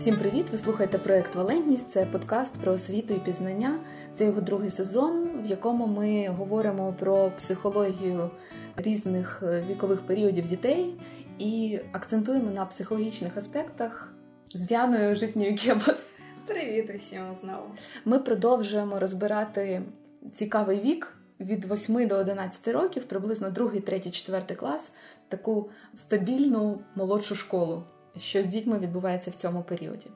Всім привіт! Ви слухаєте проект Валентність. Це подкаст про освіту і пізнання. Це його другий сезон, в якому ми говоримо про психологію різних е, вікових періодів дітей і акцентуємо на психологічних аспектах з Діаною Житньою Кебас. Привіт усім знову. Ми продовжуємо розбирати цікавий вік. Від 8 до 11 років, приблизно 2, 3, 4 клас, таку стабільну молодшу школу що з дітьми відбувається в цьому періоді.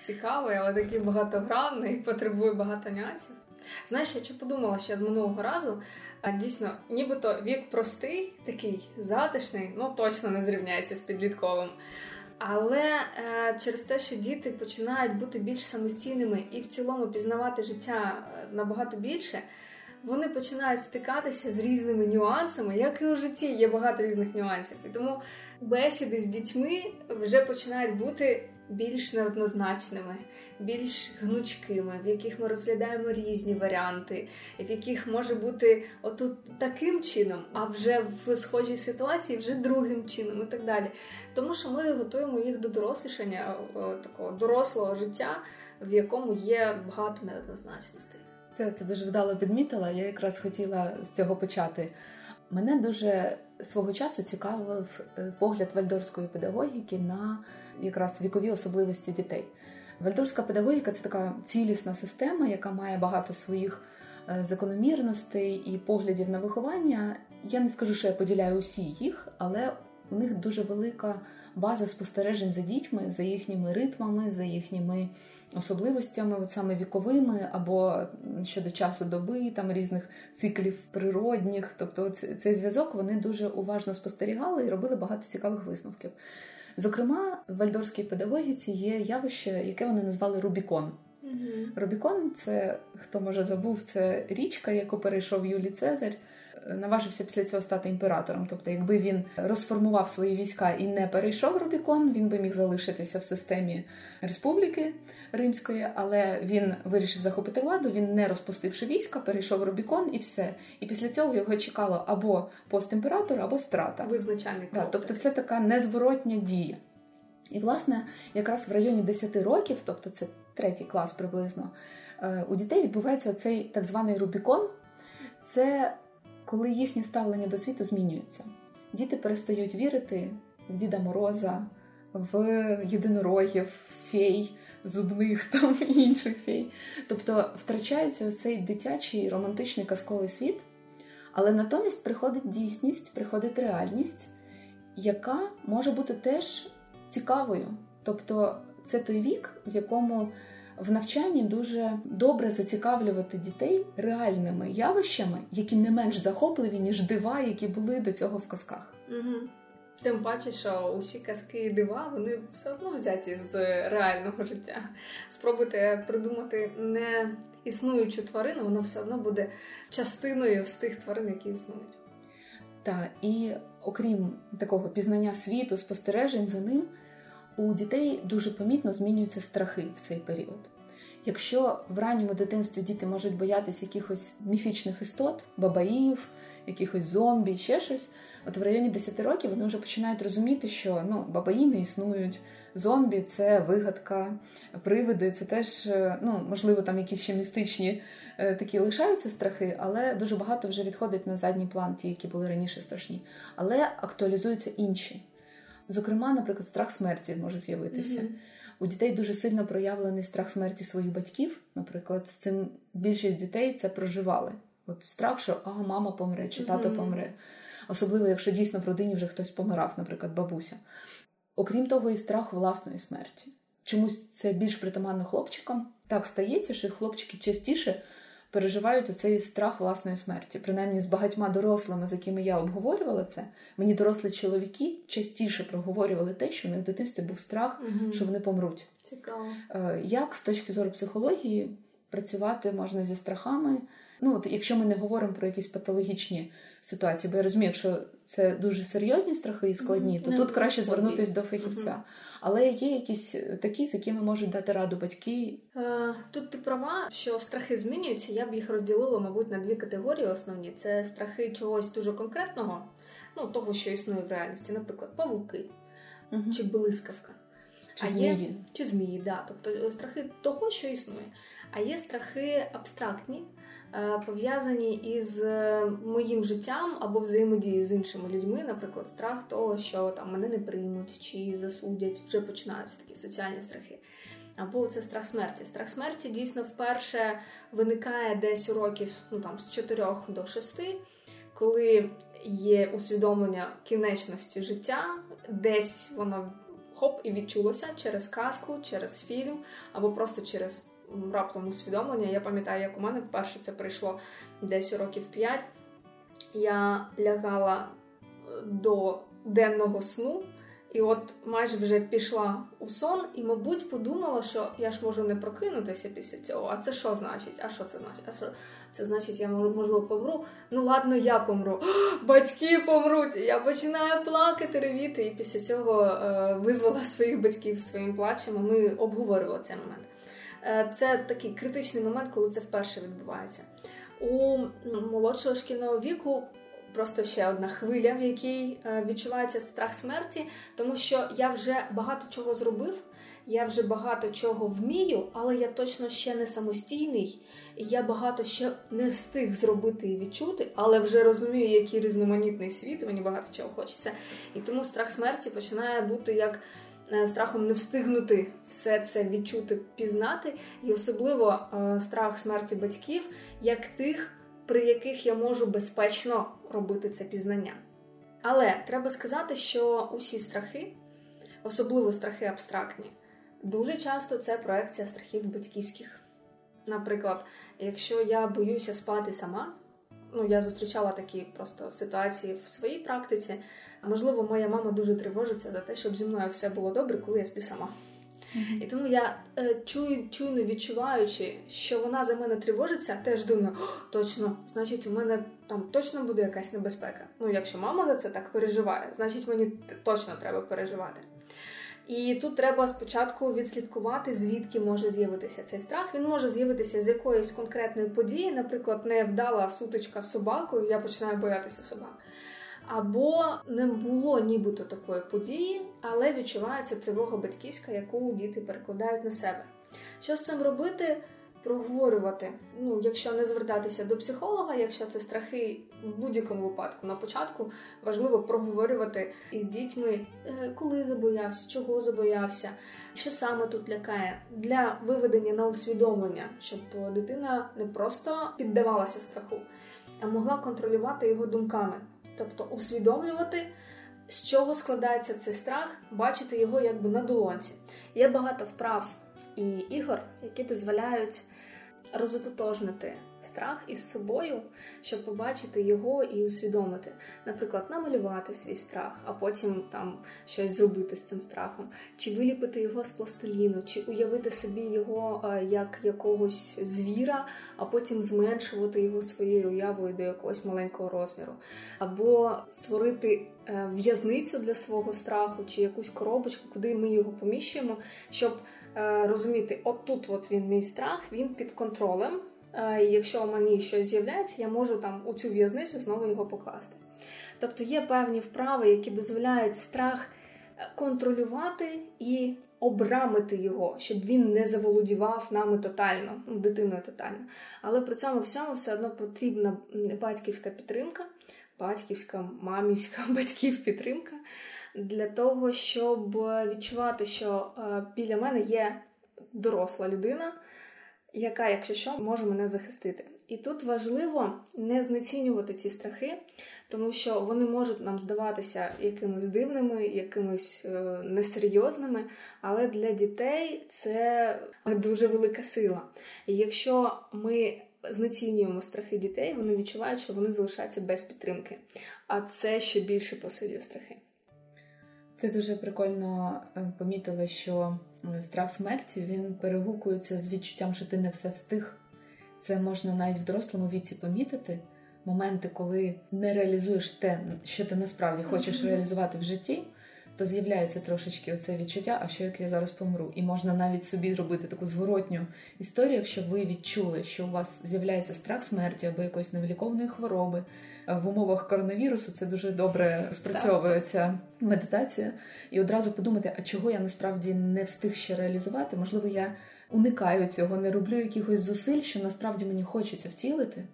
Цікавий, але такий багатогранний, потребує багато нюансів. Знаєш, я що подумала ще з минулого разу. А дійсно, нібито вік простий, такий затишний, ну точно не зрівняється з підлітковим. Але е, через те, що діти починають бути більш самостійними і в цілому пізнавати життя е, набагато більше, вони починають стикатися з різними нюансами, як і у житті є багато різних нюансів. І тому бесіди з дітьми вже починають бути більш неоднозначними, більш гнучкими, в яких ми розглядаємо різні варіанти, в яких може бути отут таким чином, а вже в схожій ситуації вже другим чином і так далі. Тому що ми готуємо їх до дорослішання такого дорослого життя, в якому є багато неоднозначностей. Це ти дуже вдало підмітила. Я якраз хотіла з цього почати. Мене дуже свого часу цікавив е, погляд вальдорської педагогіки на якраз вікові особливості дітей. Вальдорська педагогіка це така цілісна система, яка має багато своїх е, закономірностей і поглядів на виховання. Я не скажу, що я поділяю усі їх, але у них дуже велика база спостережень за дітьми, за їхніми ритмами, за їхніми особливостями, от саме віковими, або щодо часу доби, там різних циклів природних. Тобто, цей зв'язок вони дуже уважно спостерігали і робили багато цікавих висновків. Зокрема, в вальдорській педагогіці є явище, яке вони назвали Рубікон. Mm-hmm. Рубікон це хто може забув, це річка, яку перейшов Юлій Цезарь наважився після цього стати імператором. Тобто, якби він розформував свої війська і не перейшов Рубікон, він би міг залишитися в системі республіки Римської, але він вирішив захопити владу. Він не розпустивши війська, перейшов Рубікон і все. І після цього його чекало або пост імператора, або страта. Визначальний крок. Тобто, це така незворотня дія. І, власне, якраз в районі 10 років, тобто це третій клас приблизно, е, у дітей відбувається цей так званий Рубікон. Це коли їхнє ставлення до світу змінюється. Діти перестають вірити в Діда Мороза, в єдинорогів, фей, зубних там інших фей. Тобто втрачається цей дитячий романтичний казковий світ, але натомість приходить дійсність, приходить реальність, яка може бути теж цікавою. Тобто це той вік, в якому в навчанні дуже добре зацікавлювати дітей реальними явищами, які не менш захопливі, ніж дива, які були до цього в казках. Угу. Тим паче, що усі казки і дива вони все одно взяті з реального життя. Спробуйте придумати не існуючу тварину, вона все одно буде частиною з тих тварин, які існують. Так, і окрім такого пізнання світу, спостережень за ним, у дітей дуже помітно змінюються страхи в цей період. Якщо в ранньому дитинстві діти можуть боятися якихось міфічних істот, бабаїв, якихось зомбі, ще щось, от в районі 10 років вони вже починають розуміти, що ну, бабаї не існують, зомбі це вигадка, привиди, це теж, е, ну, можливо, там якісь ще містичні е, такі лишаються страхи, але дуже багато вже відходить на задній план, ті, які були раніше страшні. Але актуалізуються інші. Зокрема, наприклад, страх смерті може з'явитися. Mm-hmm. У дітей дуже сильно проявлений страх смерті своїх батьків. Наприклад, з цим більшість дітей це проживали. От страх, що ага, мама помре чи тато mm-hmm. помре. Особливо, якщо дійсно в родині вже хтось помирав, наприклад, бабуся. Окрім того, і страх власної смерті. Чомусь це більш притаманно хлопчикам. Так стається, що хлопчики частіше переживають оцей страх власної смерті. Принаймні з багатьма дорослими, з якими я обговорювала це, мені дорослі чоловіки частіше проговорювали те, що в них в дитинстві був страх, угу. що вони помруть. Цікаво. Е, як з точки зору психології працювати можна зі страхами? Ну, от якщо ми не говоримо про якісь патологічні ситуації, бо я розумію, якщо це дуже серйозні страхи і складні, то не тут краще звернутися до фахівця. Mm-hmm. Але є якісь такі, з якими можуть дати раду батьки. Е, тут ти права, що страхи змінюються. Я б їх розділила, мабуть, на дві категорії основні: це страхи чогось дуже конкретного, ну того, що існує в реальності, наприклад, павуки mm-hmm. чи блискавка. Чи а змії? Є, чи змії, да. Тобто страхи того, що існує. А є страхи абстрактні, Е, пов'язані із е, моїм життям або взаємодією з іншими людьми, наприклад, страх того, що там мене не приймуть чи засудять, вже починаються такі соціальні страхи. Або це страх смерті. Страх смерті дійсно вперше виникає десь у років ну, там, з 4 до 6, коли є усвідомлення кінечності життя, десь воно хоп і відчулося через казку, через фільм, або просто через раптом усвідомлення. Я пам'ятаю, як у мене вперше це прийшло десь років 5. Я лягала е, до денного сну, і от майже вже пішла у сон, і, мабуть, подумала, що я ж можу не прокинутися після цього. А це що значить? А що це значить? А що це значить, я можливо помру? Ну ладно, я помру. Батьки помруть! Я починаю плакати, ревіти, і після цього е, визвала своїх батьків своїм плачем. Ми обговорювали цей момент. Е, це такий критичний момент, коли це вперше відбувається. У молодшого шкільного віку просто ще одна хвиля, в якій е, відчувається страх смерті, тому що я вже багато чого зробив. Я вже багато чого вмію, але я точно ще не самостійний, і я багато ще не встиг зробити і відчути, але вже розумію, який різноманітний світ, мені багато чого хочеться. І тому страх смерті починає бути як Е, страхом не встигнути все це відчути, пізнати, і особливо е, страх смерті батьків, як тих, при яких я можу безпечно робити це пізнання. Але треба сказати, що усі страхи, особливо страхи абстрактні, дуже часто це проекція страхів батьківських. Наприклад, якщо я боюся спати сама, ну я зустрічала такі просто ситуації в своїй практиці. Можливо, моя мама дуже тривожиться за те, щоб зі мною все було добре, коли я сплю сама. Mm-hmm. І тому я е, чую, чуйно відчуваючи, що вона за мене тривожиться, теж думаю, точно, значить, у мене там точно буде якась небезпека. Ну, якщо мама за це так переживає, значить мені точно треба переживати. І тут треба спочатку відслідкувати, звідки може з'явитися цей страх. Він може з'явитися з якоїсь конкретної події, наприклад, не вдала сутичка з собакою, я починаю боятися собак. Або не було нібито такої події, але відчувається тривога батьківська, яку діти перекладають на себе. Що з цим робити? Проговорювати, ну, якщо не звертатися до психолога, якщо це страхи в будь-якому випадку на початку важливо проговорювати із дітьми, е, коли забоявся, чого забоявся, що саме тут лякає, для виведення на усвідомлення, щоб дитина не просто піддавалася страху, а могла контролювати його думками тобто усвідомлювати, з чого складається цей страх, бачити його якби на долонці. Є багато вправ і ігор, які дозволяють розототожнити страх із собою, щоб побачити його і усвідомити. Наприклад, намалювати свій страх, а потім там щось зробити з цим страхом, чи виліпити його з пластиліну, чи уявити собі його е, як якогось звіра, а потім зменшувати його своєю уявою до якогось маленького розміру, або створити е, в'язницю для свого страху, чи якусь коробочку, куди ми його поміщуємо, щоб е, розуміти, от тут от він мій страх, він під контролем. Е, якщо мені щось з'являється, я можу там у цю в'язницю знову його покласти. Тобто є певні вправи, які дозволяють страх е, контролювати і обрамити його, щоб він не заволодівав нами тотально, ну, дитиною тотально. Але при цьому всьому все одно потрібна батьківська підтримка, батьківська, мамівська, батьків підтримка для того, щоб відчувати, що е, біля мене є доросла людина яка, якщо що, може мене захистити. І тут важливо не знецінювати ці страхи, тому що вони можуть нам здаватися якимось дивними, якимось е, несерйозними, але для дітей це дуже велика сила. І якщо ми знецінюємо страхи дітей, вони відчувають, що вони залишаються без підтримки, а це ще більше посилює страхи. Це дуже прикольно е, помітила, що е, страх смерті він перегукується з відчуттям, що ти не все встиг. Це можна навіть в дорослому віці помітити. Моменти, коли не реалізуєш те, що ти насправді хочеш реалізувати в житті, то з'являється трошечки оце відчуття, а що як я зараз помру. І можна навіть собі зробити таку зворотню історію, якщо ви відчули, що у вас з'являється страх смерті або якоїсь невиліковної хвороби. В умовах коронавірусу це дуже добре спрацьовується медитація. І одразу подумати, а чого я насправді не встиг ще реалізувати? Можливо, я уникаю цього, не роблю якихось зусиль, що насправді мені хочеться втілити.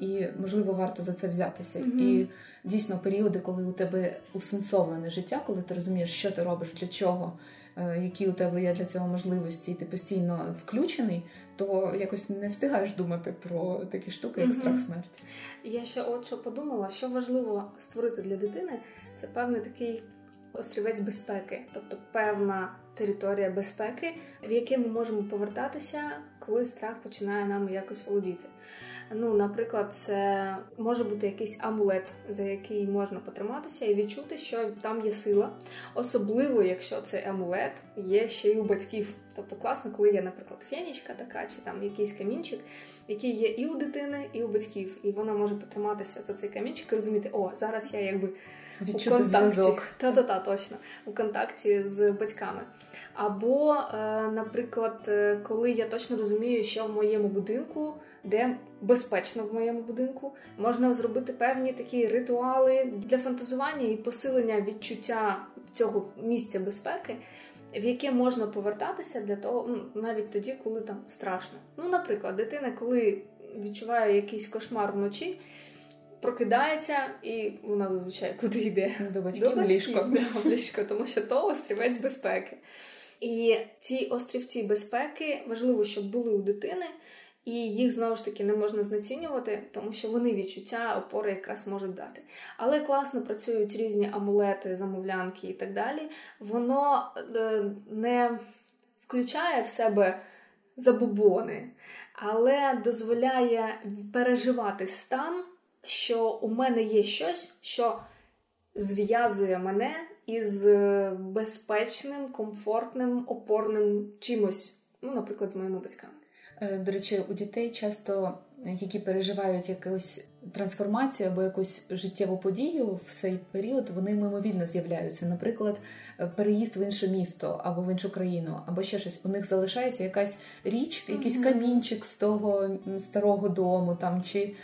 І можливо варто за це взятися. Mm-hmm. І дійсно періоди, коли у тебе усенсовлене життя, коли ти розумієш, що ти робиш, для чого, е, які у тебе є для цього можливості, і ти постійно включений, то якось не встигаєш думати про такі штуки, як mm-hmm. страх смерті. Я ще от що подумала, що важливо створити для дитини, це певний такий острівець безпеки, тобто певна територія безпеки, в якій ми можемо повертатися, коли страх починає нами якось володіти. Ну, наприклад, це може бути якийсь амулет, за який можна потриматися і відчути, що там є сила. Особливо, якщо цей амулет є ще й у батьків. Тобто класно, коли є, наприклад, фенічка така, чи там якийсь камінчик, який є і у дитини, і у батьків, і вона може потриматися за цей камінчик і розуміти, о, зараз я якби Відчути у контакті. Та-та-та, точно у контакті з батьками. Або, е, наприклад, е, коли я точно розумію, що в моєму будинку, де безпечно в моєму будинку, можна зробити певні такі ритуали для фантазування і посилення відчуття цього місця безпеки. В яке можна повертатися для того, ну, навіть тоді, коли там страшно. Ну, наприклад, дитина, коли відчуває якийсь кошмар вночі, прокидається, і вона зазвичай куди йде? До батьків, До батьків ліжко. Да, ліжко, тому що то острівець безпеки. І ці острівці безпеки важливо, щоб були у дитини, і їх знову ж таки не можна знецінювати, тому що вони відчуття опори якраз можуть дати. Але класно працюють різні амулети, замовлянки і так далі. Воно е, не включає в себе забубони, але дозволяє переживати стан що у мене є щось, що зв'язує мене із е, безпечним, комфортним, опорним чимось, ну, наприклад, з моїми батьками. Е, до речі, у дітей часто які переживають якусь трансформацію або якусь життєву подію в цей період, вони мимовільно з'являються. Наприклад, переїзд в інше місто або в іншу країну, або ще щось. У них залишається якась річ, якийсь камінчик з того старого дому. Там чи,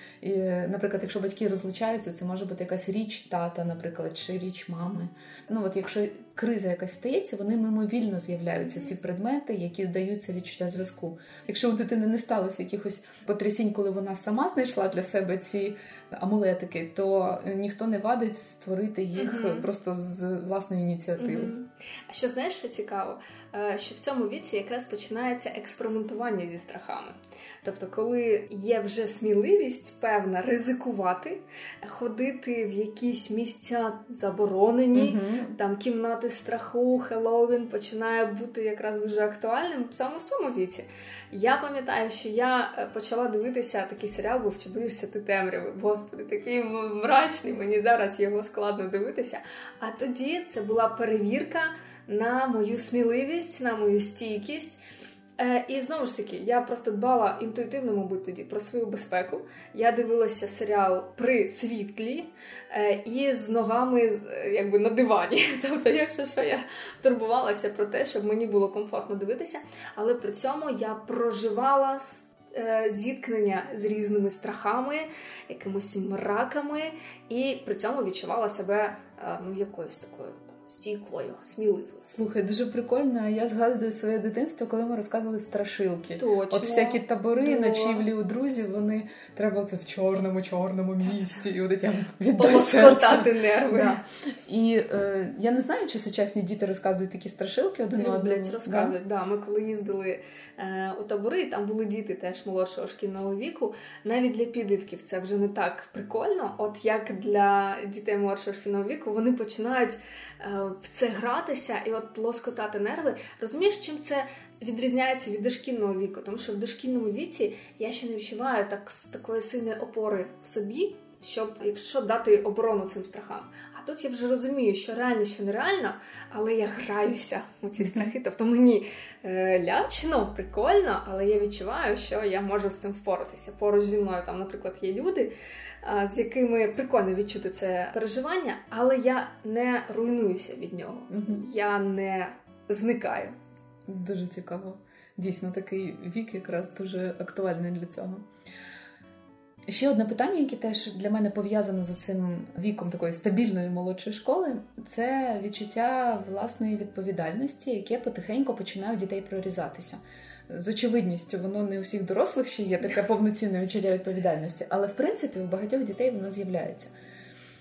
наприклад, якщо батьки розлучаються, це може бути якась річ тата, наприклад, чи річ мами. Ну от якщо криза якась стається, вони мимовільно з'являються ці предмети, які даються відчуття зв'язку. Якщо у дитини не сталося якихось потрясінь, коли вона сама знайшла для себе ці амулетики, то ніхто не вадить створити їх просто з власної ініціативи. А що знаєш, що цікаво? Е, що в цьому віці якраз починається експериментування зі страхами. Тобто, коли є вже сміливість певна ризикувати, ходити в якісь місця заборонені, uh там кімнати страху, Хеллоуін починає бути якраз дуже актуальним саме в цьому віці. Я пам'ятаю, що я е, почала дивитися такий серіал, був чи боюся ти темряви. Господи, такий мрачний, мені зараз його складно дивитися. А тоді це була перевірка на мою сміливість, на мою стійкість. Е, і знову ж таки, я просто дбала інтуїтивно, мабуть, тоді про свою безпеку. Я дивилася серіал при світлі е, і з ногами якби на дивані. Тобто, якщо що, я турбувалася про те, щоб мені було комфортно дивитися, але при цьому я проживала. Е, зіткнення з різними страхами, якимось мраками, і при цьому відчувала себе ну, якоюсь такою стійкою, сміливою. Слухай, дуже прикольно. Я згадую своє дитинство, коли ми розказували страшилки. Точно. От всякі табори, да. ночівлі у друзів, вони треба це в чорному, чорному місці, і от я Полоскотати нерви. Да. І е, я не знаю, чи сучасні діти розказують такі страшилки один одному. розказують. Да? да? Ми коли їздили е, у табори, там були діти теж молодшого шкільного віку. Навіть для підлітків це вже не так прикольно. От як для дітей молодшого шкільного віку, вони починають. Е, в це гратися і от лоскотати нерви. Розумієш, чим це відрізняється від дошкільного віку? Тому що в дошкільному віці я ще не відчуваю так такої сильної опори в собі. щоб якщо дати оборону цим страхам. А тут я вже розумію, що реально, що нереально, але я граюся у ці страхи. Тобто мені е, лячно, прикольно, але я відчуваю, що я можу з цим впоратися. Поруч зі мною там, наприклад, є люди, е, з якими прикольно відчути це переживання, але я не руйнуюся від нього. Угу. Я не зникаю. Дуже цікаво. Дійсно, такий вік якраз дуже актуальний для цього. Ще одне питання, яке теж для мене пов'язано з цим віком такої стабільної молодшої школи, це відчуття власної відповідальності, яке потихеньку починає у дітей прорізатися. З очевидністю, воно не у всіх дорослих ще є таке повноцінне відчуття відповідальності, але в принципі у багатьох дітей воно з'являється.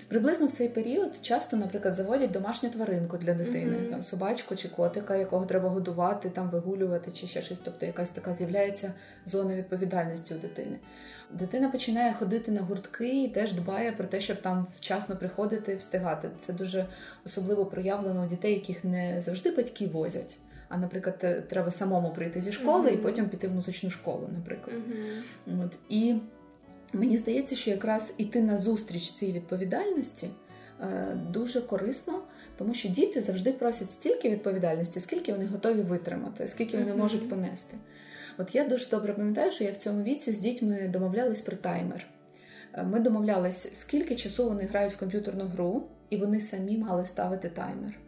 Приблизно в цей період часто, наприклад, заводять домашню тваринку для дитини, mm-hmm. там собачку чи котика, якого треба годувати, там вигулювати чи ще щось. Тобто якась така з'являється зона відповідальності у дитини. Дитина починає ходити на гуртки і теж дбає про те, щоб там вчасно приходити, встигати. Це дуже особливо проявлено у дітей, яких не завжди батьки возять. А, наприклад, треба самому прийти зі школи mm-hmm. і потім піти в музичну школу, наприклад. Mm-hmm. От і Мені здається, що якраз іти на зустріч цій відповідальності е, дуже корисно, тому що діти завжди просять стільки відповідальності, скільки вони готові витримати, скільки вони можуть понести. От я дуже добре пам'ятаю, що я в цьому віці з дітьми домовлялась про таймер. Е, ми домовлялись, скільки часу вони грають в комп'ютерну гру, і вони самі мали ставити таймер.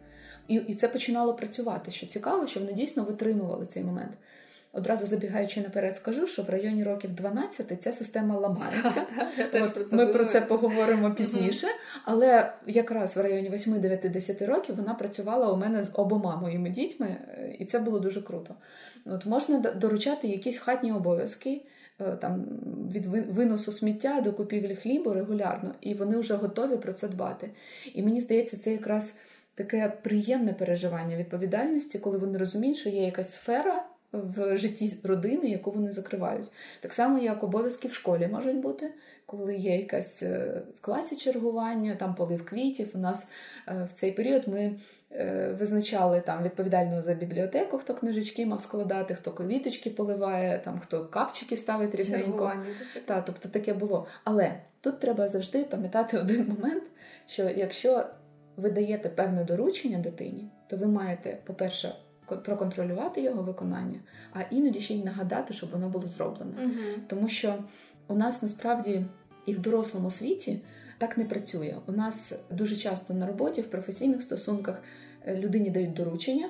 І і це починало працювати. Що цікаво, що вони дійсно витримували цей момент. Одразу забігаючи наперед, скажу, що в районі років 12 ця система ламається. От, Ми про це поговоримо пізніше, але якраз в районі 8-9-10 років вона працювала у мене з обома моїми дітьми, е, і це було дуже круто. От Можна доручати якісь хатні обов'язки. Е, там від виносу сміття до купівлі хлібу регулярно, і вони вже готові про це дбати. І мені здається, це якраз таке приємне переживання відповідальності, коли вони розуміють, що є якась сфера в житті родини, яку вони закривають. Так само, як обов'язки в школі можуть бути, коли є якась е, в класі чергування, там полив квітів. У нас е, в цей період ми е, визначали там відповідального за бібліотеку, хто книжечки мав складати, хто квіточки поливає, там хто капчики ставить рівненько. Та, тобто таке було. Але тут треба завжди пам'ятати один момент, що якщо ви даєте певне доручення дитині, то ви маєте, по-перше, проконтролювати його виконання, а іноді ще й нагадати, щоб воно було зроблене. Угу. Тому що у нас насправді і в дорослому світі так не працює. У нас дуже часто на роботі в професійних стосунках е, людині дають доручення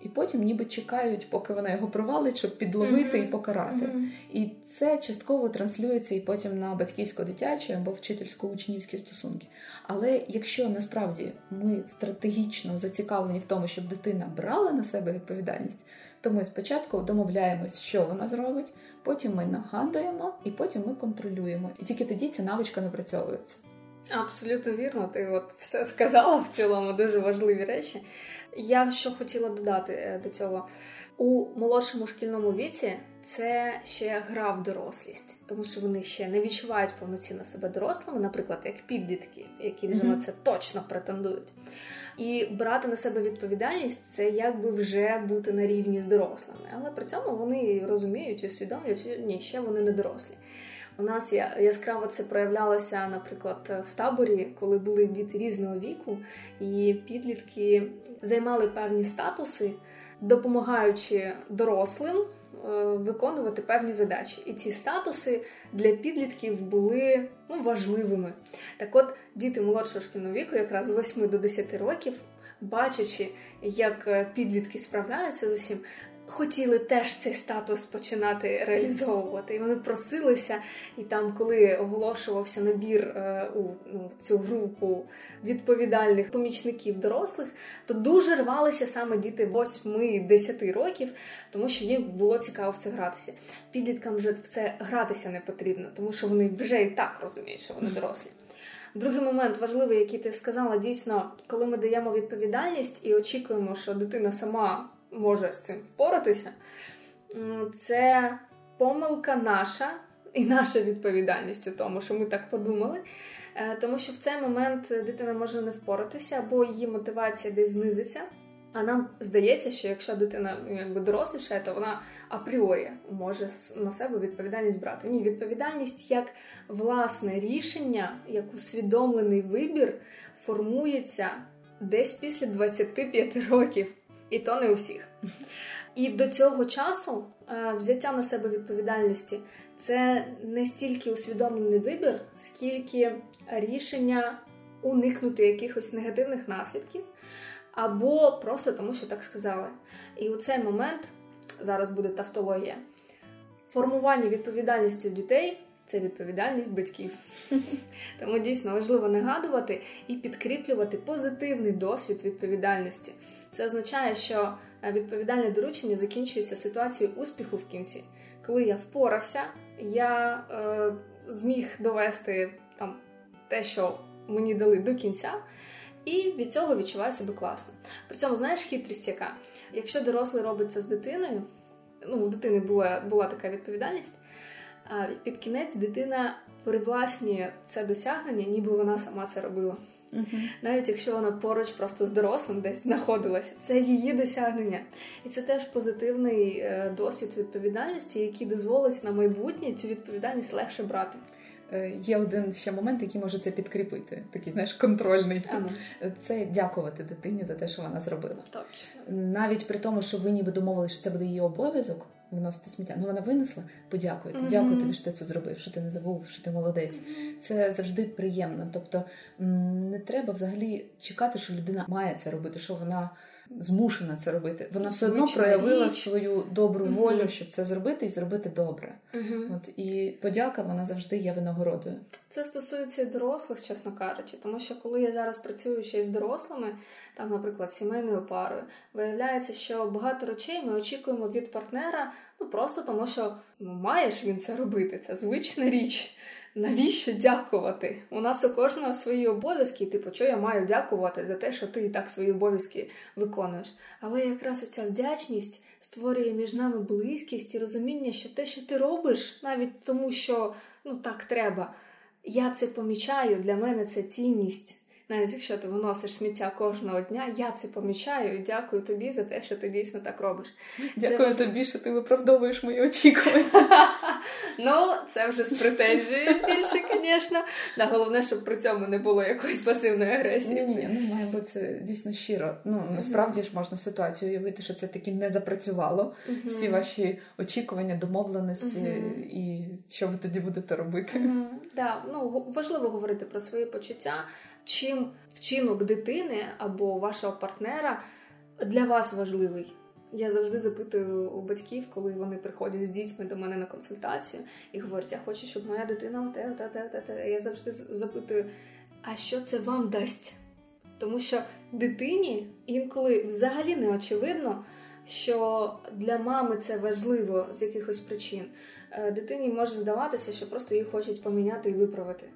і потім ніби чекають, поки вона його провалить, щоб підловити mm-hmm. і покарати. Mm-hmm. І це частково транслюється і потім на батьківсько-дитячі або вчительсько-учнівські стосунки. Але якщо насправді ми стратегічно зацікавлені в тому, щоб дитина брала на себе відповідальність, то ми спочатку домовляємось, що вона зробить, потім ми нагадуємо і потім ми контролюємо. І тільки тоді ця навичка напрацьовується. Абсолютно вірно, ти от все сказала в цілому дуже важливі речі. Я що хотіла додати е, до цього у молодшому шкільному віці це ще гра в дорослість, тому що вони ще не відчувають повноцінно себе дорослими, наприклад, як підлітки, які вже на це точно претендують. І брати на себе відповідальність це якби вже бути на рівні з дорослими, але при цьому вони розуміють і усвідомлюють, що ні, ще вони не дорослі. У нас яскраво це проявлялося, наприклад, в таборі, коли були діти різного віку, і підлітки займали певні статуси, допомагаючи дорослим е, виконувати певні задачі. І ці статуси для підлітків були ну, важливими. Так от діти молодшого шкільного віку, якраз з 8 до 10 років. Бачачи, як підлітки справляються з усім, хотіли теж цей статус починати реалізовувати. І вони просилися, і там, коли оголошувався набір е, у цю групу відповідальних помічників дорослих, то дуже рвалися саме діти 8-10 років, тому що їм було цікаво в це гратися. Підліткам вже в це гратися не потрібно, тому що вони вже і так розуміють, що вони дорослі. Другий момент важливий, який ти сказала, дійсно, коли ми даємо відповідальність і очікуємо, що дитина сама може з цим впоратися, це помилка наша і наша відповідальність у тому, що ми так подумали. Е, тому що в цей момент дитина може не впоратися, або її мотивація десь знизиться. А нам здається, що якщо дитина ну, якби дорослішає, то вона апріорі може на себе відповідальність брати. Ні, відповідальність як власне рішення, як усвідомлений вибір формується десь після 25 років, і то не у всіх. І до цього часу е, взяття на себе відповідальності це не стільки усвідомлений вибір, скільки рішення уникнути якихось негативних наслідків, або просто тому, що так сказали. І у цей момент зараз буде тавтологія. Формування відповідальності у дітей це відповідальність батьків. Тому дійсно важливо нагадувати і підкріплювати позитивний досвід відповідальності. Це означає, що е, відповідальне доручення закінчується ситуацією успіху в кінці. Коли я впорався, я е, зміг довести там те, що мені дали до кінця. І від цього відчуваю себе класно. При цьому, знаєш, хитрість яка? Якщо дорослий робить це з дитиною, ну, у дитини була була така відповідальність, а під кінець дитина привласнює це досягнення, ніби вона сама це робила. Uh-huh. Навіть якщо вона поруч просто з дорослим десь знаходилася, це її досягнення. І це теж позитивний е, досвід відповідальності, який дозволить на майбутнє цю відповідальність легше брати. Е, є один ще момент, який може це підкріпити, такий знаєш, контрольний. Ага. Це дякувати дитині за те, що вона зробила. Точно. Навіть при тому, що ви ніби думали, що це буде її обов'язок виносити сміття. Ну вона винесла, подякуйте. Mm-hmm. Дякую тобі, що ти це зробив, що ти не забув, що ти молодець. Mm-hmm. Це завжди приємно. Тобто не треба взагалі чекати, що людина має це робити, що вона змушена це робити. Вона все одно проявила річ. свою добру uh-huh. волю, щоб це зробити і зробити добре. Uh-huh. От і подяка вона завжди є винагородою. Це стосується дорослих, чесно кажучи, тому що коли я зараз працюю ще з дорослими, там, наприклад, сімейною парою, виявляється, що багато речей ми очікуємо від партнера, ну просто тому, що ну маєш він це робити. Це звична річ навіщо дякувати? У нас у кожного свої обов'язки, типу, що я маю дякувати за те, що ти і так свої обов'язки виконуєш. Але якраз оця вдячність створює між нами близькість і розуміння, що те, що ти робиш, навіть тому, що ну так треба. Я це помічаю, для мене це цінність навіть якщо ти виносиш сміття кожного дня, я це помічаю і дякую тобі за те, що ти дійсно так робиш. Дякую це... тобі, що ти виправдовуєш мої очікування. Ну, це вже з претензією більше, звісно. Головне, щоб при цьому не було якоїсь пасивної агресії. Ні, ні, ну має бути це дійсно щиро. Ну насправді ж можна ситуацію уявити, що це таки не запрацювало. Всі ваші очікування, домовленості, і що ви тоді будете робити. Так, ну важливо говорити про свої почуття чим вчинок дитини або вашого партнера для вас важливий. Я завжди запитую у батьків, коли вони приходять з дітьми до мене на консультацію і говорять, я хочу, щоб моя дитина те, те, те, те. Я завжди запитую, а що це вам дасть? Тому що дитині інколи взагалі не очевидно, що для мами це важливо з якихось причин. Е, дитині може здаватися, що просто її хочуть поміняти і виправити.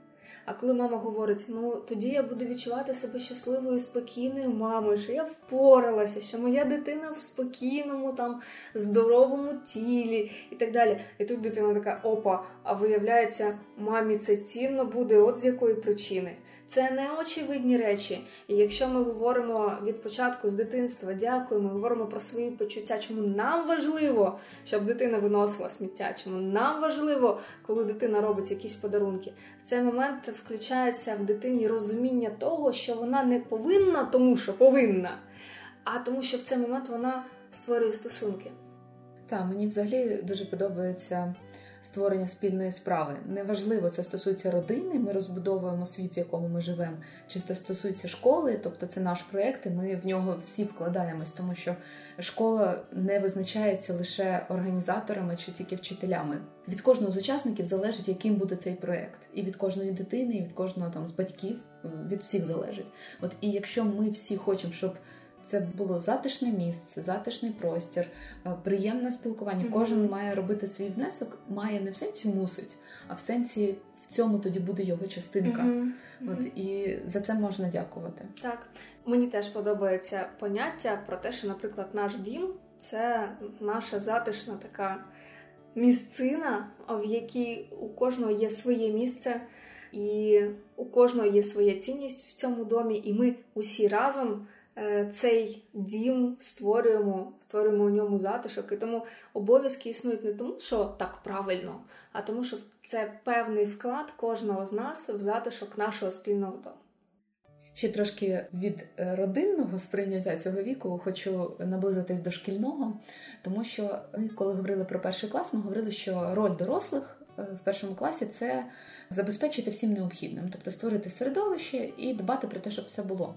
А коли мама говорить, ну тоді я буду відчувати себе щасливою, спокійною мамою, що я впоралася, що моя дитина в спокійному, там здоровому тілі і так далі. І тут дитина така: опа, а виявляється, мамі це цінно буде, от з якої причини. Це не очевидні речі. І якщо ми говоримо від початку з дитинства, дякуємо, говоримо про свої почуття, чому нам важливо, щоб дитина виносила сміття, чому нам важливо, коли дитина робить якісь подарунки. В цей момент включається в дитині розуміння того, що вона не повинна, тому що повинна, а тому, що в цей момент вона створює стосунки. Так, мені взагалі дуже подобається створення спільної справи. Неважливо, це стосується родини. Ми розбудовуємо світ, в якому ми живемо, чи це стосується школи, тобто це наш проєкт, і ми в нього всі вкладаємось, тому що школа не визначається лише організаторами чи тільки вчителями. Від кожного з учасників залежить, яким буде цей проєкт, і від кожної дитини, і від кожного там з батьків, від всіх залежить. От і якщо ми всі хочемо, щоб це було затишне місце, затишний простір, е, приємне спілкування. Mm-hmm. Кожен має робити свій внесок, має не в сенсі мусить, а в сенсі в цьому тоді буде його частинка. Mm-hmm. От і за це можна дякувати. Так мені теж подобається поняття про те, що, наприклад, наш дім це наша затишна така місцина, в якій у кожного є своє місце. І у кожного є своя цінність в цьому домі, і ми усі разом цей дім створюємо, створюємо у ньому затишок. І тому обов'язки існують не тому, що так правильно, а тому, що це певний вклад кожного з нас в затишок нашого спільного дому. Ще трошки від е, родинного сприйняття цього віку хочу наблизитись до шкільного, тому що ми, коли говорили про перший клас, ми говорили, що роль дорослих е, в першому класі це забезпечити всім необхідним, тобто створити середовище і дбати про те, щоб все було.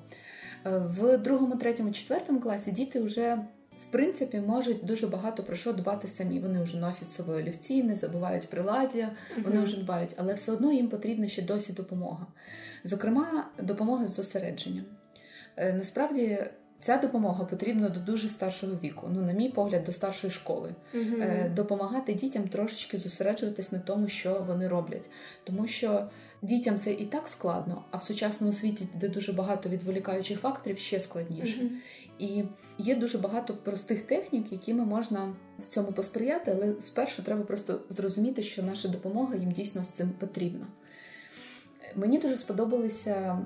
Е, в другому, третьому, четвертому класі діти вже в принципі можуть дуже багато про що дбати самі. Вони вже носять з собою олівці, не забувають приладдя, вони вже дбають, але все одно їм потрібна ще досі допомога. Зокрема, допомога з зосередженням. Е, насправді. Ця допомога потрібна до дуже старшого віку, ну, на мій погляд, до старшої школи. Угу. Допомагати дітям трошечки зосереджуватись на тому, що вони роблять. Тому що дітям це і так складно, а в сучасному світі, де дуже багато відволікаючих факторів, ще складніше. Угу. І є дуже багато простих технік, якими можна в цьому посприяти, але спершу треба просто зрозуміти, що наша допомога їм дійсно з цим потрібна. Мені дуже сподобалися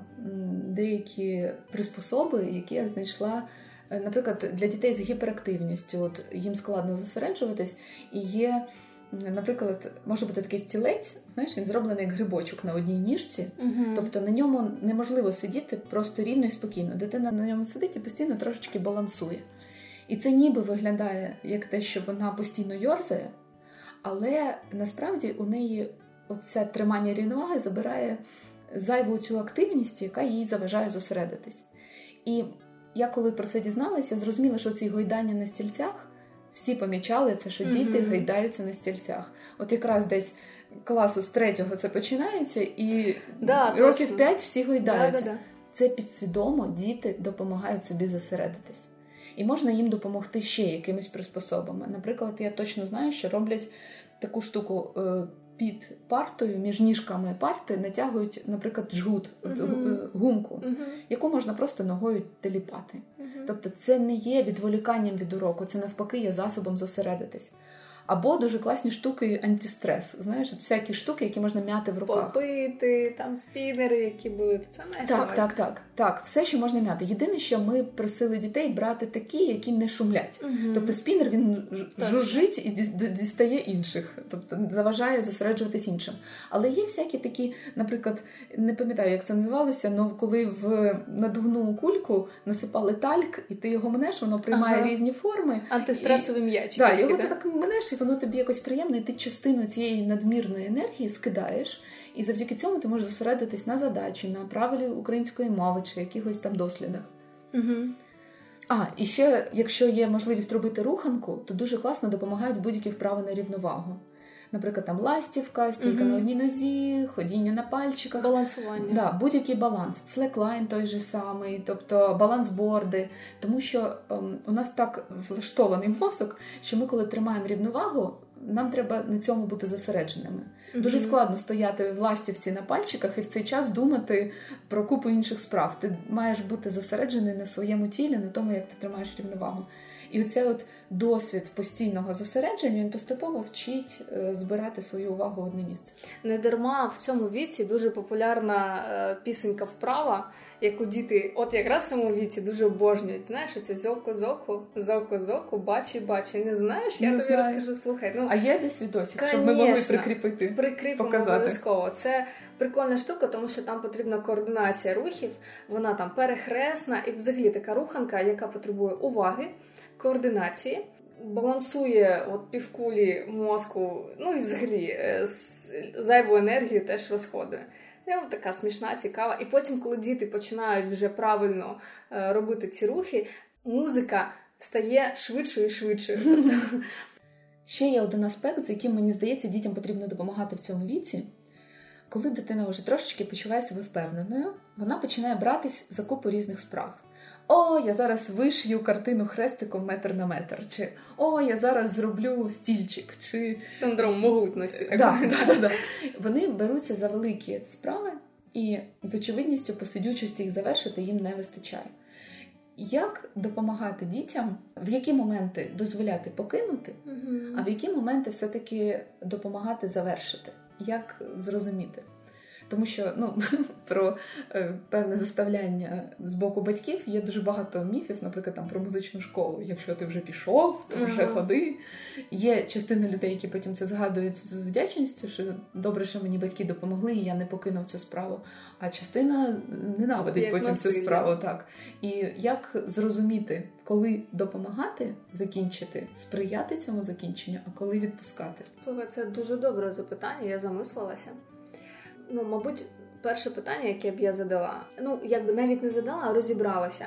деякі приспособи, які я знайшла. Е, наприклад, для дітей з гіперактивністю, от їм складно зосереджуватись, і є, наприклад, може бути такий стілець, знаєш, він зроблений як грибочок на одній ніжці, угу. тобто на ньому неможливо сидіти просто рівно і спокійно. Дитина на ньому сидить і постійно трошечки балансує. І це ніби виглядає як те, що вона постійно йорзає, але насправді у неї оце тримання рівноваги забирає зайву цю активність, яка їй заважає зосередитись. І я коли про це дізналася, я зрозуміла, що ці гойдання на стільцях всі помічали це, що діти mm-hmm. гайдаються на стільцях. От якраз десь класу з третього це починається, і да, років точно. п'ять всі гойдаються. Да, да, це підсвідомо діти допомагають собі зосередитись. І можна їм допомогти ще якимись приспособами. Наприклад, я точно знаю, що роблять таку штуку під партою, між ніжками парти натягують, наприклад, жгут, uh-huh. гумку, uh-huh. яку можна просто ногою теліпати. Uh-huh. Тобто, це не є відволіканням від уроку, це навпаки є засобом зосередитись. Або дуже класні штуки антистрес. Знаєш, всякі штуки, які можна м'яти в руках. Попити, там спінери, які були. Це не так, так, так, так. Все, що можна м'яти. Єдине, що ми просили дітей брати такі, які не шумлять. Угу. Тобто спінер він жужжить і дістає інших, тобто заважає зосереджуватись іншим. Але є всякі такі, наприклад, не пам'ятаю, як це називалося, але коли в надувну кульку насипали тальк, і ти його мнеш, воно приймає ага. різні форми. Антистресовий м'яч. Так, його ти так мнеш, і воно тобі якось приємно, і ти частину цієї надмірної енергії скидаєш, і завдяки цьому ти можеш зосередитись на задачі, на правилі української мови чи якихось там дослідах. Угу. А, і ще, якщо є можливість робити руханку, то дуже класно допомагають будь-які вправи на рівновагу. Наприклад, там ластівка, стійка Мгм. на одній нозі, ходіння на пальчиках. Балансування. Да, будь-який баланс, слеклайн той же самий, тобто балансборди. Тому що ем, у нас так влаштований мозок, що ми, коли тримаємо рівновагу, нам треба на цьому бути зосередженими. Дуже складно стояти в ластівці на пальчиках і в цей час думати про купу інших справ. Ти маєш бути зосереджений на своєму тілі, на тому, як ти тримаєш рівновагу. І оце от досвід постійного зосередження він поступово вчить е, збирати свою увагу в одне місце. Не дарма в цьому віці дуже популярна е, пісенька вправа, яку діти, от якраз в цьому віці дуже обожнюють. Знаєш, оце зоко зоку, зоко зоку, бачі, бачі. Не знаєш? Я Не тобі знаю. розкажу. Слухай, ну А є десь відосик, щоб ми могли прикріпити. прикріпимо показати. обов'язково. Це прикольна штука, тому що там потрібна координація рухів, вона там перехресна і взагалі така руханка, яка потребує уваги, координації. Балансує от півкулі мозку, ну і взагалі е, зайву енергію теж розходує. От така смішна, цікава. І потім, коли діти починають вже правильно е, робити ці рухи, музика стає швидшою і швидшою. Тобто Ще є один аспект, з яким мені здається, дітям потрібно допомагати в цьому віці. Коли дитина вже трошечки почуває себе впевненою, вона починає братись за купу різних справ. О, я зараз вишью картину хрестиком метр на метр, чи о, я зараз зроблю стільчик, чи синдром могутності. так да, да, да, да. вони беруться за великі справи, і з очевидністю посидючості їх завершити їм не вистачає. Як допомагати дітям, в які моменти дозволяти покинути, Мгм. а в які моменти все-таки допомагати завершити? Як зрозуміти? Тому що ну, про е, певне заставляння з боку батьків є дуже багато міфів, наприклад, там про музичну школу. Якщо ти вже пішов, то вже uh-huh. ходи. Є частина людей, які потім це згадують з вдячністю, що добре, що мені батьки допомогли, і я не покинув цю справу. А частина ненавидить як потім насилля. цю справу. Так і як зрозуміти, коли допомагати закінчити, сприяти цьому закінченню, а коли відпускати? Слухай, це дуже добре запитання. Я замислилася ну, мабуть, перше питання, яке б я задала, ну якби навіть не задала, а розібралася.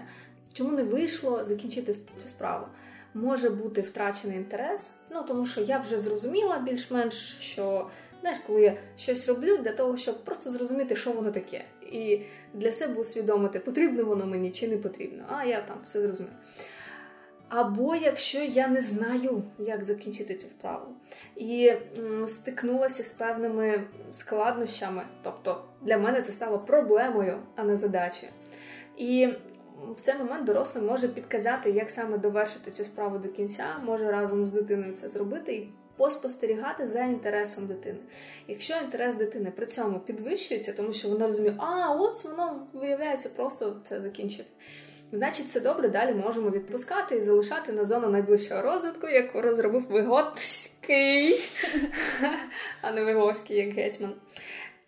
Чому не вийшло закінчити цю справу? Може бути втрачений інтерес, ну тому що я вже зрозуміла більш-менш, що знаєш, коли я щось роблю для того, щоб просто зрозуміти, що воно таке, і для себе усвідомити, потрібно воно мені чи не потрібно. А я там все зрозуміла. Або якщо я не знаю, як закінчити цю вправу, і стикнулася з певними складнощами, тобто для мене це стало проблемою, а не задачею. І в цей момент дорослий може підказати, як саме довершити цю справу до кінця, може разом з дитиною це зробити і поспостерігати за інтересом дитини. Якщо інтерес дитини при цьому підвищується, тому що вона розуміє, а ось воно виявляється просто це закінчити. Значить, це добре, далі можемо відпускати і залишати на зону найближчого розвитку, яку розробив Виготський, а не Виговський, як гетьман.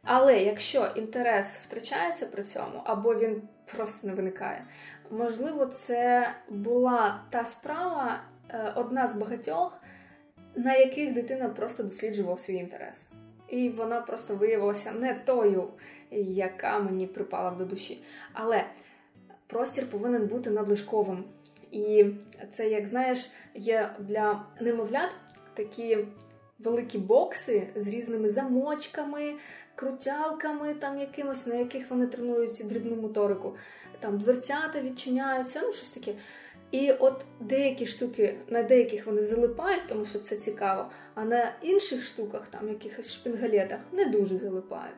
Але якщо інтерес втрачається при цьому, або він просто не виникає, можливо, це була та справа, е, одна з багатьох, на яких дитина просто досліджувала свій інтерес. І вона просто виявилася не тою, яка мені припала до душі. Але простір повинен бути надлишковим. І це, як знаєш, є для немовлят такі великі бокси з різними замочками, крутялками, там якимось, на яких вони тренують дрібну моторику. Там дверцята відчиняються, ну щось таке. І от деякі штуки, на деяких вони залипають, тому що це цікаво, а на інших штуках, там якихось шпінгалетах, не дуже залипають.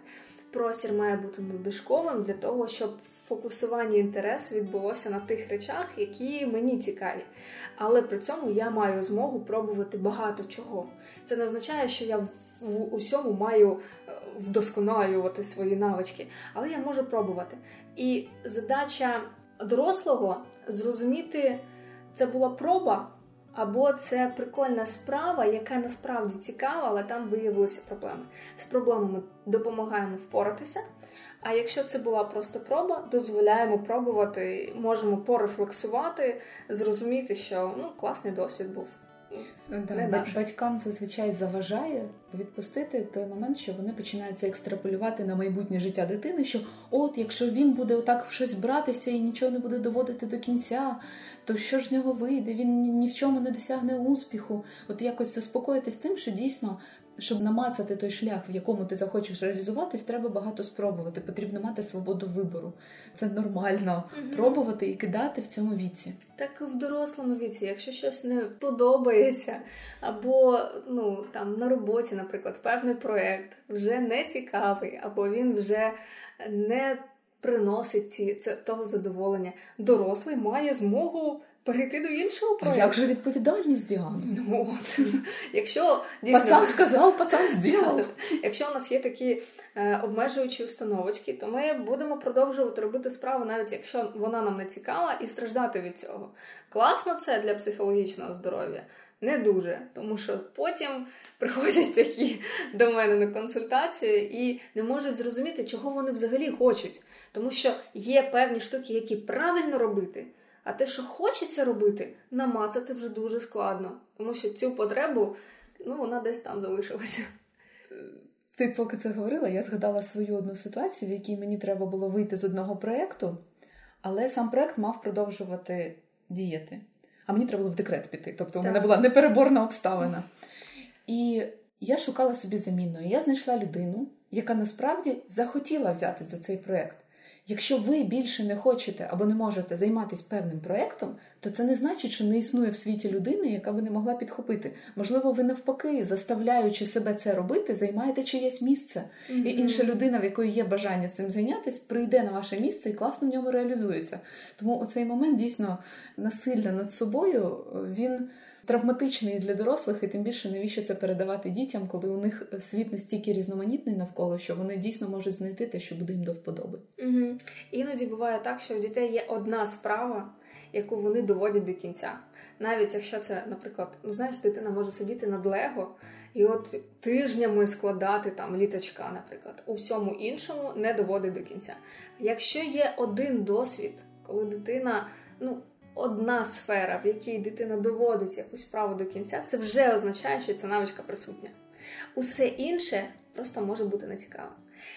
Простір має бути надлишковим для того, щоб фокусування інтересу відбулося на тих речах, які мені цікаві. Але при цьому я маю змогу пробувати багато чого. Це не означає, що я в усьому маю е, вдосконалювати свої навички, але я можу пробувати. І задача дорослого зрозуміти, це була проба. Або це прикольна справа, яка насправді цікава, але там виявилися проблеми. З проблемами допомагаємо впоратися, а якщо це була просто проба, дозволяємо пробувати, можемо порефлексувати, зрозуміти, що ну класний досвід був. Да, Батькам зазвичай заважає відпустити той момент, що вони починаються екстраполювати на майбутнє життя дитини. Що от, якщо він буде отак в щось братися і нічого не буде доводити до кінця, то що ж з нього вийде? Він ні в чому не досягне успіху. От якось заспокоїтись тим, що дійсно щоб намацати той шлях, в якому ти захочеш реалізуватись, треба багато спробувати. Потрібно мати свободу вибору. Це нормально угу. пробувати і кидати в цьому віці. Так і в дорослому віці, якщо щось не подобається, або ну там на роботі, наприклад, певний проект вже не цікавий, або він вже не приносить ці того задоволення. Дорослий має змогу перейти до іншого проєкту. Як же відповідальність Діани? Ну, от. Якщо дійсно... Пацан сказав, пацан зробив. Якщо у нас є такі е, обмежуючі установочки, то ми будемо продовжувати робити справу, навіть якщо вона нам не цікава, і страждати від цього. Класно це для психологічного здоров'я. Не дуже, тому що потім приходять такі до мене на консультацію і не можуть зрозуміти, чого вони взагалі хочуть. Тому що є певні штуки, які правильно робити, а те, що хочеться робити, намацати вже дуже складно, тому що цю потребу ну, вона десь там залишилася. Ти поки це говорила, я згадала свою одну ситуацію, в якій мені треба було вийти з одного проєкту, але сам проєкт мав продовжувати діяти. А мені треба було в декрет піти. Тобто так. у мене була непереборна обставина. І я шукала собі замінну. І я знайшла людину, яка насправді захотіла взяти за цей проєкт. Якщо ви більше не хочете або не можете займатися певним проєктом, то це не значить, що не існує в світі людини, яка би не могла підхопити. Можливо, ви навпаки, заставляючи себе це робити, займаєте чиєсь місце. Mm-hmm. І інша людина, в якої є бажання цим зайнятися, прийде на ваше місце і класно в ньому реалізується. Тому у цей момент дійсно насилля над собою він травматичний для дорослих, і тим більше навіщо це передавати дітям, коли у них світ настільки різноманітний навколо, що вони дійсно можуть знайти те, що буде їм до вподоби. Угу. Іноді буває так, що у дітей є одна справа, яку вони доводять до кінця. Навіть якщо це, наприклад, ну знаєш, дитина може сидіти над Лего і от тижнями складати там літачка, наприклад, у всьому іншому не доводить до кінця. Якщо є один досвід, коли дитина, ну одна сфера, в якій дитина доводить якусь справу до кінця, це вже означає, що ця навичка присутня. Усе інше просто може бути нецікавим.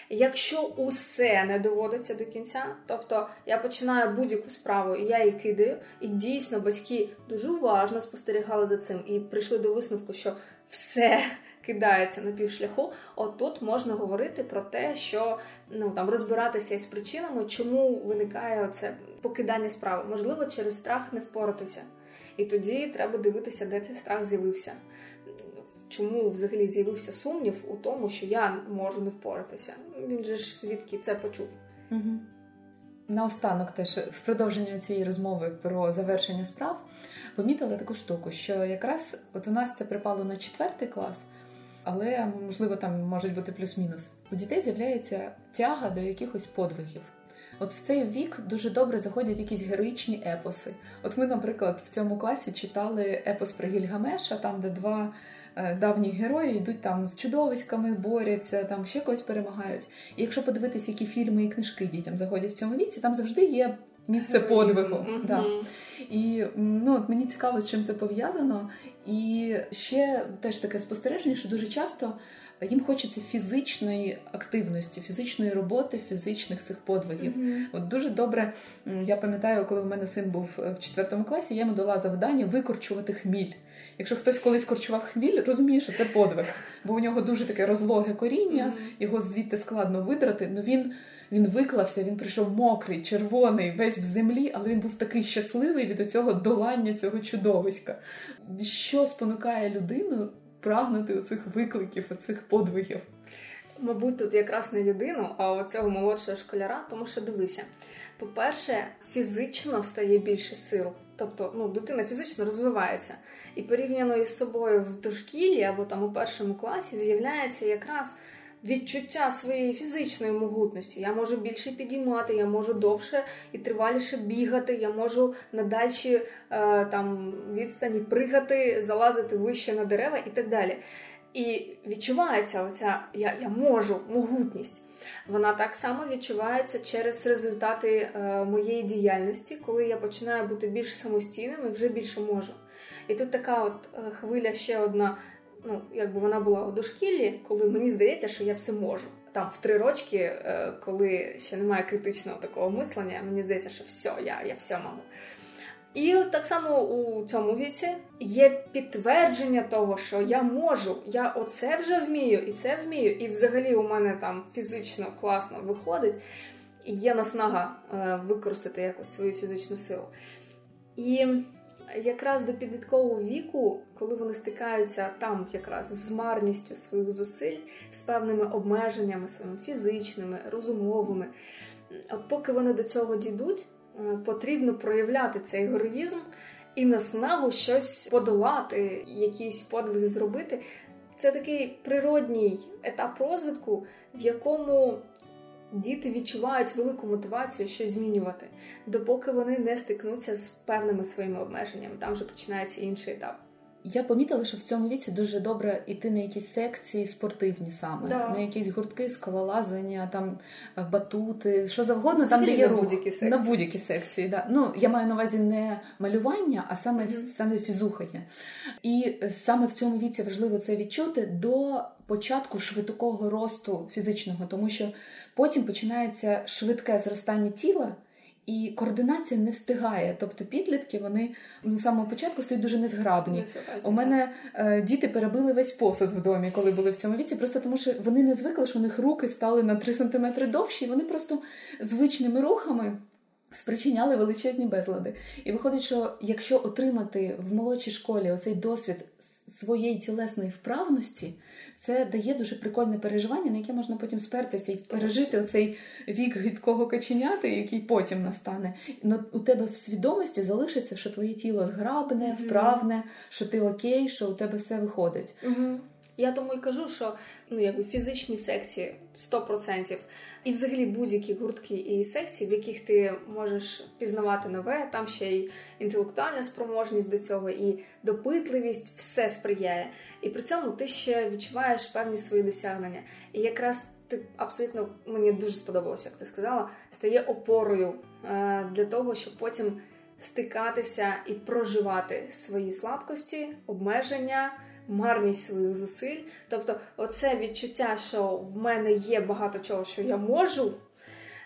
Якщо усе не доводиться до кінця, тобто я починаю будь-яку справу, і я її кидаю, і дійсно батьки дуже уважно спостерігали за цим і прийшли до висновку, що все кидається на півшляху, отут можна говорити про те, що ну там розбиратися із причинами, чому виникає це покидання справи. Можливо, через страх не впоратися. І тоді треба дивитися, де цей страх з'явився. Чому взагалі з'явився сумнів у тому, що я можу не впоратися? Він же ж звідки це почув. Угу. Наостанок теж в продовженні цієї розмови про завершення справ помітила таку штуку, що якраз от у нас це припало на четвертий клас, але можливо там можуть бути плюс-мінус. У дітей з'являється тяга до якихось подвигів. От в цей вік дуже добре заходять якісь героїчні епоси. От ми, наприклад, в цьому класі читали епос про Гільгамеша, там де два е, давні герої йдуть там з чудовиськами, борються, там ще когось перемагають. І якщо подивитися, які фільми і книжки дітям заходять в цьому віці, там завжди є місце подвигу. Mm-hmm. Да. І ну, от мені цікаво, з чим це пов'язано. І ще теж таке спостереження, що дуже часто їм хочеться фізичної активності, фізичної роботи, фізичних цих подвигів. Mm-hmm. От дуже добре, я пам'ятаю, коли в мене син був в четвертому класі, я йому дала завдання викорчувати хміль. Якщо хтось колись корчував хміль, розуміє, що це подвиг, бо у нього дуже таке розлоге коріння, mm-hmm. його звідти складно видрати. Ну він він виклався, він прийшов мокрий, червоний, весь в землі, але він був такий щасливий від цього долання цього чудовиська. Що спонукає людину прагнути оцих викликів, оцих подвигів? Мабуть, тут якраз не людину, а оцього молодшого школяра, тому що дивися. По-перше, фізично стає більше сил. Тобто ну, дитина фізично розвивається. І порівняно із собою в дошкіллі або там у першому класі з'являється якраз відчуття своєї фізичної могутності. Я можу більше підіймати, я можу довше і триваліше бігати, я можу на дальші е, там відстані пригати, залазити вище на дерева і так далі. І відчувається оця я, я можу могутність. Вона так само відчувається через результати е, моєї діяльності, коли я починаю бути більш самостійним і вже більше можу. І тут така от е, хвиля ще одна ну, якби вона була у дошкіллі, коли мені здається, що я все можу. Там в три рочки, е, коли ще немає критичного такого мислення, мені здається, що все, я я все можу. І так само у цьому віці є підтвердження того, що я можу, я оце вже вмію, і це вмію, і взагалі у мене там фізично класно виходить, і є наснага е, використати якось свою фізичну силу. І якраз до підліткового віку, коли вони стикаються там якраз з марністю своїх зусиль, з певними обмеженнями своїми фізичними, розумовими, от поки вони до цього дійдуть, е, потрібно проявляти цей героїзм і наснагу щось подолати, якісь подвиги зробити. Це такий природній етап розвитку, в якому діти відчувають велику мотивацію щось змінювати, допоки вони не стикнуться з певними своїми обмеженнями. Там вже починається інший етап. Я помітила, що в цьому віці дуже добре йти на якісь секції спортивні саме, да. на якісь гуртки, скалолазання, там е, батути, що завгодно, там де є будь-які секції. На будь-які секції. Да. Ну, Я маю на увазі не малювання, а саме mm-hmm. саме фізуха є. І саме в цьому віці важливо це відчути до початку швидкого росту фізичного, тому що потім починається швидке зростання тіла. І координація не встигає. Тобто підлітки вони на самого початку стають дуже незграбні. У мене е, діти перебили весь посуд в домі, коли були в цьому віці, просто тому що вони не звикли, що у них руки стали на 3 см довші, і вони просто звичними рухами спричиняли величезні безлади. І виходить, що якщо отримати в молодшій школі оцей досвід своєї тілесної вправності, це дає дуже прикольне переживання, на яке можна потім спертися і пережити оцей вік гидкого каченяти, який потім настане. Но у тебе в свідомості залишиться, що твоє тіло зграбне, вправне, що ти окей, що у тебе все виходить. Я тому і кажу, що ну якби фізичні секції 100%, і взагалі будь-які гуртки і секції, в яких ти можеш пізнавати нове, там ще й інтелектуальна спроможність до цього, і допитливість все сприяє. І при цьому ти ще відчуваєш певні свої досягнення. І якраз ти абсолютно мені дуже сподобалося, як ти сказала, стає опорою е, для того, щоб потім стикатися і проживати свої слабкості, обмеження марність своїх зусиль. Тобто, оце відчуття, що в мене є багато чого, що я можу,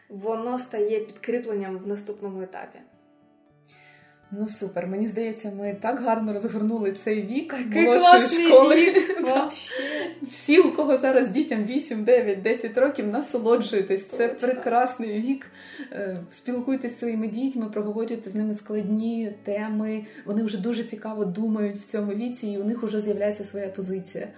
воно стає підкріпленням в наступному етапі. Ну супер, мені здається, ми так гарно розгорнули цей вік молодшої школи. Вік, Всі, у кого зараз дітям 8, 9, 10 років, насолоджуйтесь. Це прекрасний вік. Е, спілкуйтесь зі своїми дітьми, проговорюйте з ними складні теми. Вони вже дуже цікаво думають в цьому віці, і у них вже з'являється своя позиція.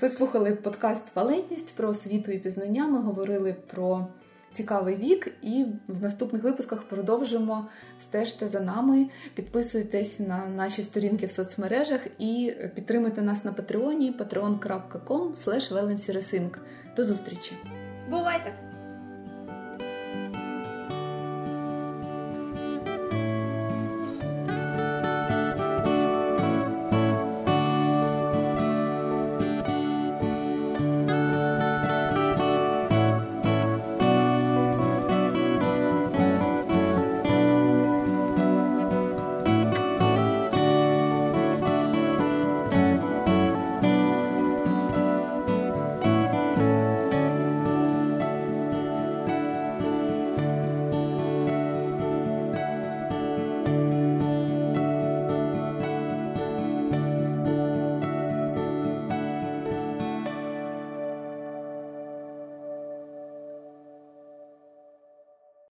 Ви слухали подкаст Валентність про освіту і пізнання. Ми говорили про цікавий вік, і в наступних випусках продовжимо стежте за нами. Підписуйтесь на наші сторінки в соцмережах і підтримуйте нас на патреоні patreon.com До зустрічі! Бувайте!